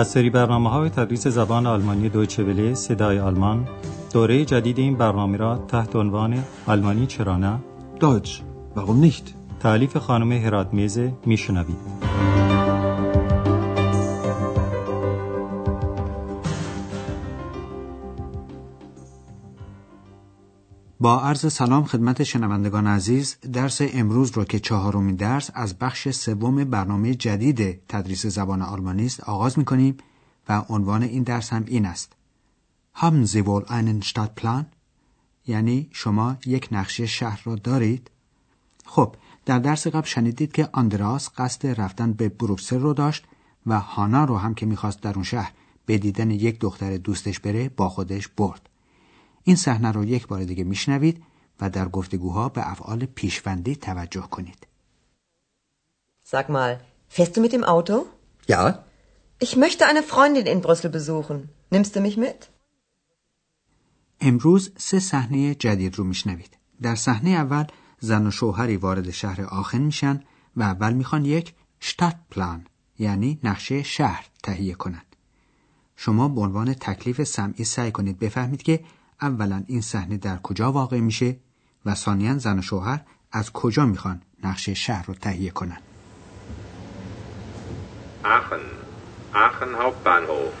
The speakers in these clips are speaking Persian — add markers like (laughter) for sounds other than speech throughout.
از سری برنامه های تدریس زبان آلمانی دویچه وله صدای آلمان دوره جدید این برنامه را تحت عنوان آلمانی چرا نه Deutsch, warum nicht? تعلیف خانم هرات میزه میشنوید با عرض سلام خدمت شنوندگان عزیز درس امروز رو که چهارمین درس از بخش سوم برنامه جدید تدریس زبان آلمانی است آغاز می‌کنیم و عنوان این درس هم این است Sie wohl einen Stadtplan؟ یعنی شما یک نقشه شهر را دارید؟ خب در درس قبل شنیدید که آندراس قصد رفتن به بروکسل رو داشت و هانا رو هم که می‌خواست در اون شهر به دیدن یک دختر دوستش بره با خودش برد. این صحنه رو یک بار دیگه میشنوید و در گفتگوها به افعال پیشوندی توجه کنید. Sag mal, fährst du mit dem Auto? Ja, Ich möchte eine Freundin in Brüssel besuchen. Nimmst du mich mit? امروز سه صحنه جدید رو میشنوید. در صحنه اول زن و شوهری وارد شهر آخن میشن و اول می‌خوان یک شتات پلان یعنی نقشه شهر تهیه کنند. شما به عنوان تکلیف سمعی سعی کنید بفهمید که اولا این صحنه در کجا واقع میشه و ثانیا زن و شوهر از کجا می‌خوان نقشه شهر رو تهیه کنند. Aachen. Aachen Hauptbahnhof.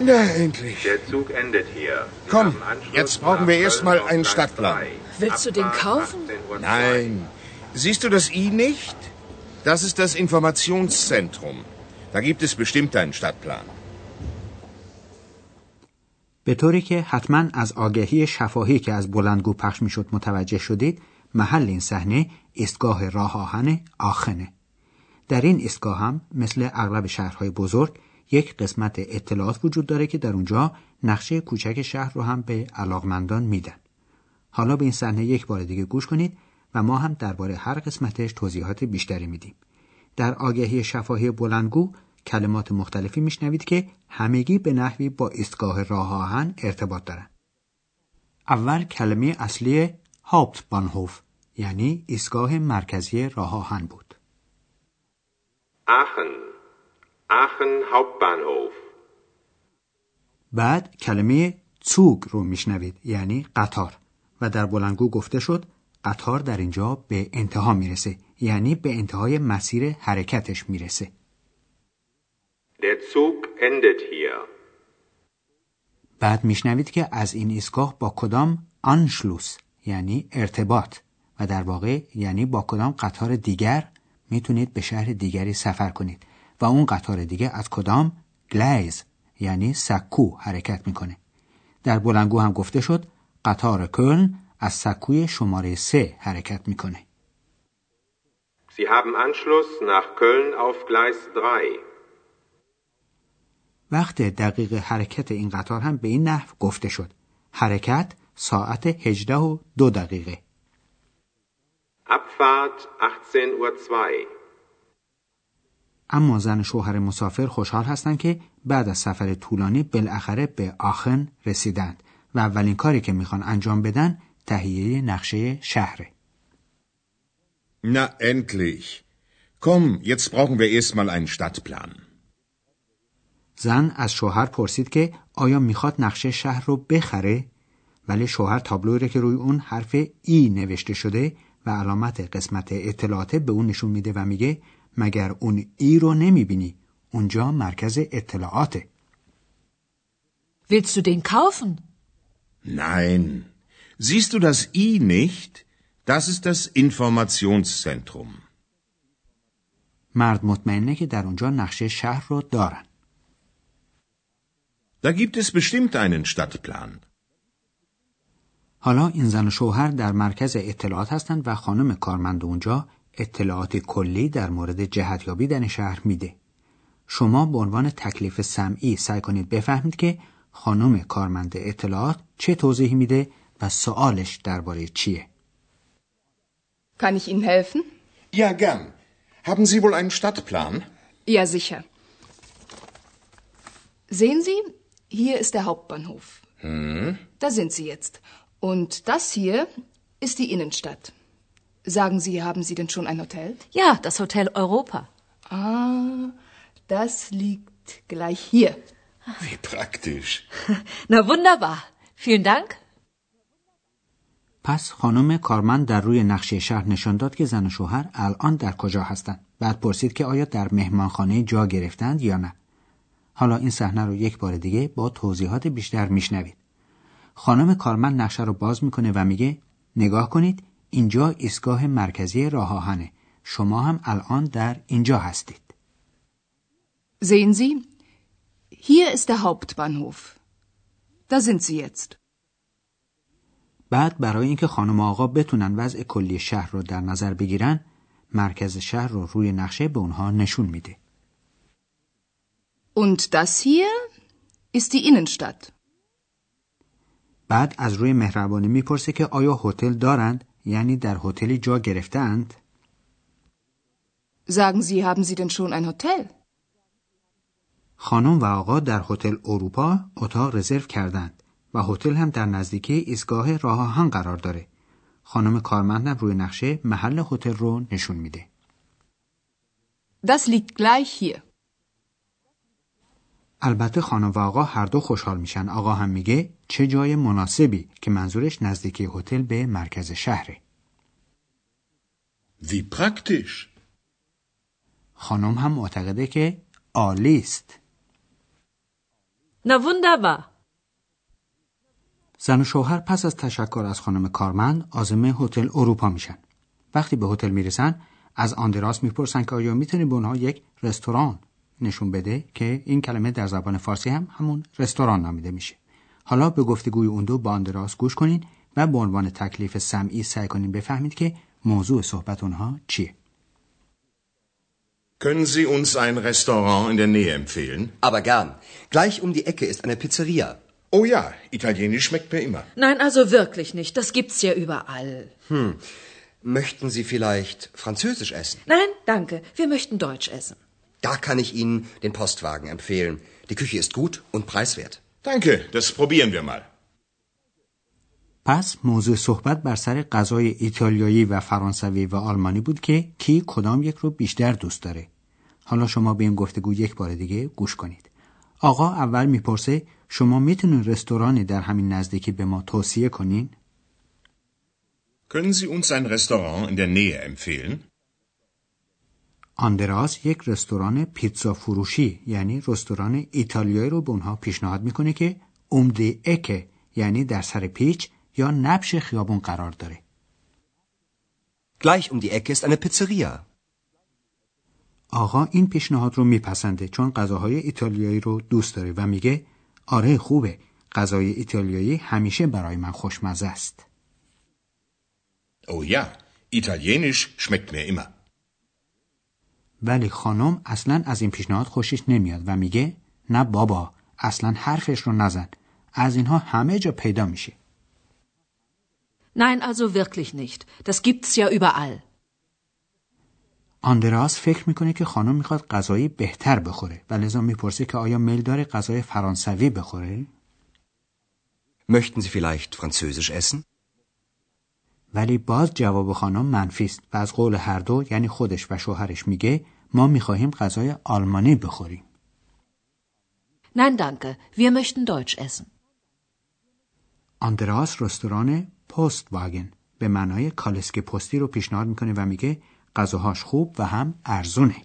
Na, endlich. Der Zug endet hier. Komm, jetzt brauchen wir erst mal Köln einen Stadtplan. 3. Willst du den kaufen? 18.02 Uhr. Nein. Siehst du das I nicht? Das ist das Informationszentrum. Da gibt es bestimmt einen Stadtplan. به طوری که حتما از آگهی شفاهی که از بلندگو پخش می‌شد متوجه شدید محل این صحنه ایستگاه راه آهن آخنه. در این ایستگاه هم مثل اغلب شهرهای بزرگ یک قسمت اطلاعات وجود داره که در اونجا نقشه کوچک شهر رو هم به علاقمندان میدن. حالا به این صحنه یک بار دیگه گوش کنید و ما هم درباره هر قسمتش توضیحات بیشتری میدیم. در آگهی شفاهی بلندگو کلمات مختلفی میشنوید که همگی به نحوی با ایستگاه راه آهن ارتباط دارند. اول کلمه اصلی هاپتبانهوف یعنی ایستگاه مرکزی راه آهن بود. Aachen. Aachen Hauptbahnhof. بعد کلمه زوگ رو میشنوید یعنی قطار و در بلندگو گفته شد قطار در اینجا به انتها می‌رسه یعنی به انتهای مسیر حرکتش می‌رسه. Der Zug endet hier. بعد میشنوید که از این ایستگاه با کدام آنشلوس یعنی ارتباط و در واقع یعنی با کدام قطار دیگر می‌تونید به شهر دیگری سفر کنید و اون قطار دیگه از کدام گلیز یعنی سکو حرکت می‌کنه در بلنگو هم گفته شد قطار کلن از سکوی شماره سه حرکت می‌کنه Sie haben Anschluss nach Köln auf Gleis 3. وقت دقیق حرکت این قطار هم به این نحو گفته شد حرکت ساعت 18 و دو دقیقه Abfahrt 18.02 Uhr. اما زن و شوهر مسافر خوشحال هستند که بعد از سفر طولانی بالاخره به آخن رسیدند و اولین کاری که می‌خوان انجام بدن تهیه نقشه شهره. Na, endlich. Komm, jetzt brauchen wir erst mal einen Stadtplan. زن از شوهر پرسید که آیا می‌خواد نقشه شهر رو بخره ولی شوهر تابلوی رو که روی اون حرف ای نوشته شده و علامت قسمت اطلاعات به اون نشون میده و میگه مگر اون ای رو نمی‌بینی اونجا مرکز اطلاعاته Willst du den kaufen? Nein. Siehst du das I nicht? Das ist das Informationszentrum. مرد مطمئنه که در اونجا نقشه شهر رو دارن Da gibt es bestimmt einen Stadtplan. حالا این زن و شوهر در مرکز اطلاعات هستند و خانم کارمند اونجا اطلاعات کلی در مورد جهتیابی در شهر میده. شما به عنوان تکلیف سمعی سعی کنید بفهمید که خانم کارمند اطلاعات چه توضیحی میده و سوالش درباره چیه. Kann ich Ihnen helfen? Ja, gern. Haben Sie wohl einen Stadtplan? Ja, sicher. Sehen Sie, hier ist der Hauptbahnhof. Da sind Sie jetzt. Und das hier ist die Innenstadt. Sagen Sie, haben Sie denn schon ein Hotel? Ja, das Hotel Europa. Ah, das liegt gleich hier. Wie praktisch. (laughs) Na wunderbar. Vielen Dank. پس خانم کارمند در روی نقشه شهر نشان داد که زن و شوهر الان در کجا هستند. بعد پرسید که آیا در مهمانخانه جا گرفتند یا نه. حالا این صحنه رو یک بار دیگه با توضیحات بیشتر میشنوید. خانم کارمند نقشه رو باز می‌کنه و میگه نگاه کنید اینجا ایستگاه مرکزی راه آهنه. شما هم الان در اینجا هستید. Sehen Sie, hier ist der Hauptbahnhof. Da sind Sie jetzt. بعد برای اینکه خانم آقا بتونن وضع کلی شهر رو در نظر بگیرن مرکز شهر رو روی نقشه به اونها نشون میده. Und das hier ist die Innenstadt. بعد از روی مهربانی می‌پرسه که آیا هتل دارند یعنی در هتلی جا گرفتند Sagen Sie, haben Sie denn schon ein Hotel? خانم و آقا در هتل اروپا اتاق رزرو کردند و هتل هم در نزدیکی ایستگاه راه آهن قرار داره. خانم کارمندم روی نقشه محل هتل رو نشون میده. Das liegt gleich hier. البته خانم و آقا هر دو خوشحال میشن. آقا هم میگه چه جای مناسبی که منظورش نزدیکی هتل به مرکز شهره. Wie praktisch. خانم هم معتقده که عالی است. زن و شوهر پس از تشکر از خانم کارمند عازم هتل اروپا میشن. وقتی به هتل می‌رسن از آندراس می‌پرسن که آیا می‌تونه به اونها یک رستوران نشون بده که این کلمه در زبان فارسی هم همون رستوران نامیده میشه. حالا به گفتگوی اون دو با آندراس گوش کنین و به عنوان تکلیف سمعی سعی کنین بفهمید که موضوع صحبت اونها چیه. Können Sie uns ein Restaurant in der Nähe empfehlen? Aber gern. Gleich um die Ecke ist eine Pizzeria. Oh ja, Italienisch schmeckt mir immer. Nein, also wirklich nicht. Das gibt's ja überall. Möchten Sie vielleicht Französisch essen? Nein, danke. Wir möchten Deutsch essen. Da kann ich Ihnen den Postwagen empfehlen. Die Küche ist gut und preiswert. Danke, das probieren wir mal. پس موضوع صحبت بر سر غذای ایتالیایی و فرانسوی و آلمانی بود که کی کدام یک رو بیشتر دوست داره. حالا شما به این گفتگو یک بار دیگه گوش کنید. آقا اول می‌پرسه شما می‌تونین رستورانی در همین نزدیکی به ما توصیه کنین؟ Können Sie uns ein Restaurant in der Nähe empfehlen? آندراس یک رستوران پیتزا فروشی یعنی رستوران ایتالیایی رو به اونها پیشنهاد می‌کنه که اومدی اکه یعنی در سر پیچ یا نبش خیابون قرار داره. Gleich um die Ecke ist eine Pizzeria. آقا این پیشنهاد رو میپسنده چون غذاهای ایتالیایی رو دوست داره و میگه آره خوبه غذای ایتالیایی همیشه برای من خوشمزه است. Oh ja, Italienisch schmeckt mir immer. ولی خانم اصلا از این پیشنهاد خوشش نمیاد و میگه نه بابا اصلا حرفش رو نزن از اینها همه جا پیدا میشه Nein, also wirklich nicht. Das gibt's ja überall. آندراس فکر می‌کنه که خانم می‌خواد غذایی بهتر بخوره و لذا می‌پرسه که آیا میل داره غذای فرانسوی بخوره Möchten Sie vielleicht Französisch essen? ولی باز جواب خانم منفی است و از قول هر دو یعنی خودش و شوهرش میگه ما می‌خواهیم غذای آلمانی بخوریم Nein, danke. Wir möchten Deutsch essen. آندراس رستوران پست واگن به معنای کالسک پستی رو پیشنهاد می‌کنه و میگه غذاهاش خوب و هم ارزونه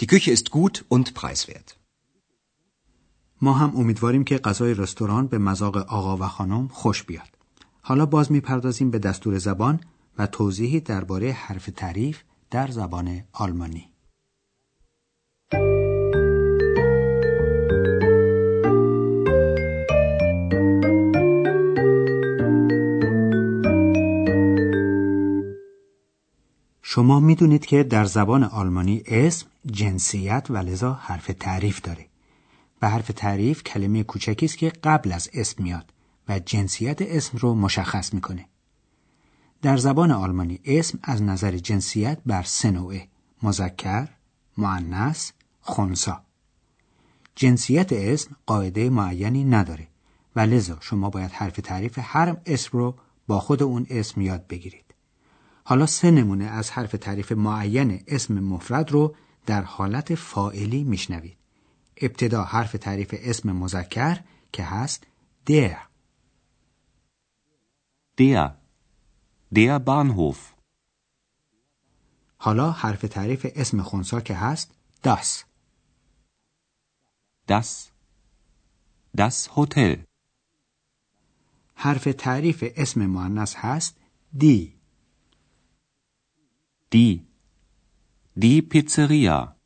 Die Küche ist gut und preiswert. ما هم امیدواریم که غذای رستوران به مذاق آقا و خانم خوش بیاد حالا باز می‌پردازیم به دستور زبان و توضیحی درباره حرف تعریف در زبان آلمانی. شما می‌دونید که در زبان آلمانی اسم جنسیت و لذا حرف تعریف داره. و حرف تعریف کلمه کوچکی است که قبل از اسم میاد. و جنسیت اسم رو مشخص می‌کنه در زبان آلمانی اسم از نظر جنسیت بر سه نوعه مذکر، مؤنث، خنسا جنسیت اسم قاعده معینی نداره و لذا شما باید حرف تعریف هر اسم رو با خود اون اسم یاد بگیرید حالا سه نمونه از حرف تعریف معین اسم مفرد رو در حالت فائلی میشنوید. ابتدا حرف تعریف اسم مذکر که هست der. Der. Der Bahnhof. حالا حرف تعریف اسم خونسا که هست das. Das. Das Hotel. حرف تعریف اسم مؤنث هست دی. Die. Die Pizzeria.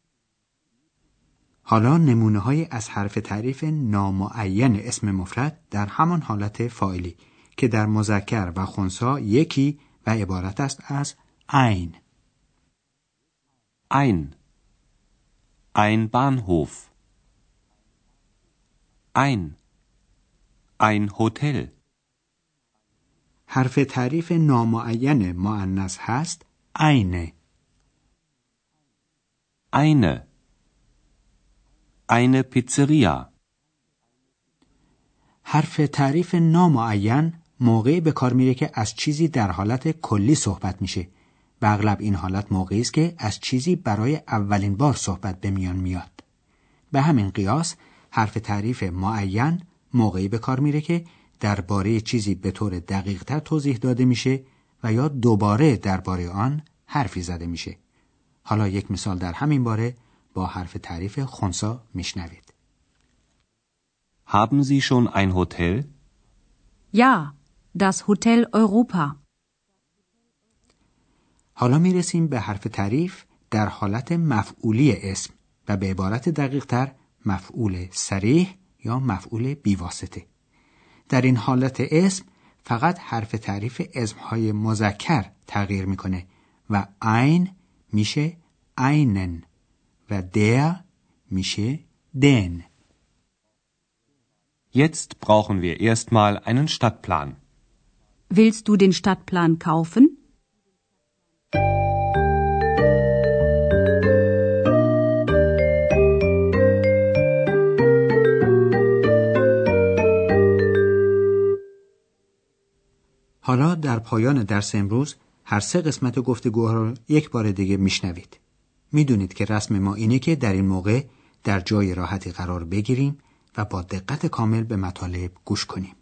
حالا نمونه های از حرف تعریف نامعین اسم مفرد در همان حالت فاعلی که در مذکر و خونسا یکی و عبارت است از ein. Ein. Ein Bahnhof. Ein. Ein Hotel. حرف تعریف نامعین معنس هست eine. Eine. Eine Pizzeria. حرف تعریف نامعین موقعی به کار میره که از چیزی در حالت کلی صحبت میشه و اغلب این حالت موقعی است که از چیزی برای اولین بار صحبت به میان میاد. به همین قیاس حرف تعریف معین موقعی به کار میره که درباره چیزی به طور دقیقتر توضیح داده میشه و یا دوباره درباره آن حرفی زده میشه. حالا یک مثال در همین باره با حرف تعریف خونسا میشنوید. Haben Sie schon ein Hotel? Ja, das Hotel Europa. حالا می‌رسیم به حرف تعریف در حالت مفعولی اسم و به عبارت دقیقتر مفعول سریح یا مفعول بیواسطه. در این حالت اسم فقط حرف تعریف اسمهای مذکر تغییر می‌کنه و ein میشه einen و der میشه den. Jetzt brauchen wir erstmal einen Stadtplan. Willst du den Stadtplan kaufen? حالا در پایان درس امروز هر سه قسمت گفتگوها رو یک بار دیگه میشنوید. می‌دونید که رسم ما اینه که در این موقع در جای راحتی قرار بگیریم و با دقت کامل به مطالب گوش کنیم.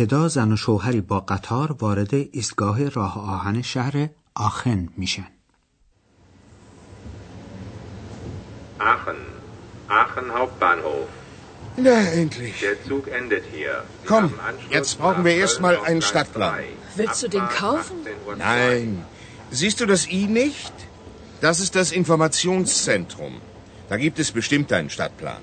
ابتدا زن و شوهری با قطار وارد ایستگاه راه آهن شهر آخن میشن. Aachen. Aachen Hauptbahnhof. Na, endlich. Der Zug endet hier. Sie Komm, jetzt brauchen wir erstmal einen Stadtplan. 3. Willst du den kaufen? 18.02 Uhr. Nein. Siehst du das I nicht? Das ist das Informationszentrum. Da gibt es bestimmt einen Stadtplan.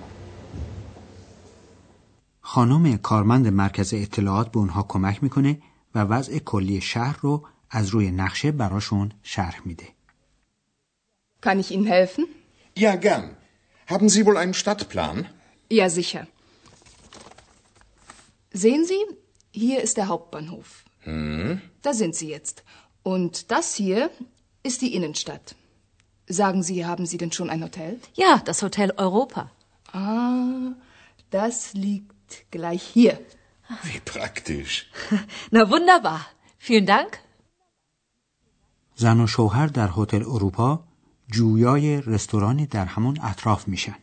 خانم کارمند مرکز اطلاعات به اونها کمک میکنه و وضع کلی شهر رو از روی نقشه براشون شرح میده. Kann ich Ihnen helfen? Ja, gern. Haben Sie wohl einen Stadtplan? Ja, sicher. Sehen Sie, hier ist der Hauptbahnhof. Da sind Sie jetzt. Und das hier ist die Innenstadt. Sagen Sie, haben Sie denn schon ein Hotel? Ja, das Hotel Europa. Ah, das liegt gleich hier. Wie praktisch. (laughs) Na wunderbar. Vielen Dank. زن و شوهر در هتل اروپا جویای رستورانی در همون اطراف میشن.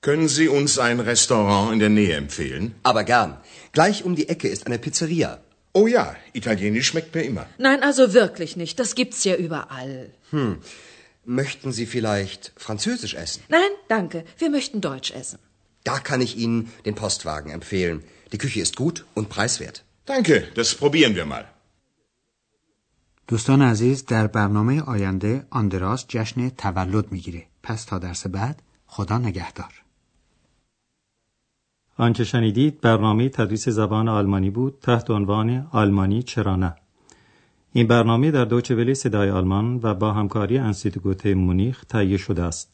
Können Sie uns ein Restaurant in der Nähe empfehlen? Aber gern. Gleich um die Ecke ist eine Pizzeria. Oh ja, italienisch schmeckt mir immer. Nein, also wirklich nicht. Das gibt's ja überall. Möchten Sie vielleicht Französisch essen? Nein, danke. Wir möchten Deutsch essen. Da kann ich Ihnen den Postwagen empfehlen. Die Küche ist gut und preiswert. Danke, das probieren wir mal. دوستان عزیز در برنامه آینده آندراس جشن تولد می‌گیره. پس تا درس بعد خدا نگهدار. آنچه شنیدید برنامه تدریس زبان آلمانی بود تحت عنوان آلمانی چرا نه این برنامه در دوچه ولی صدای آلمان و با همکاری انسیتگوت مونیخ تهیه شده است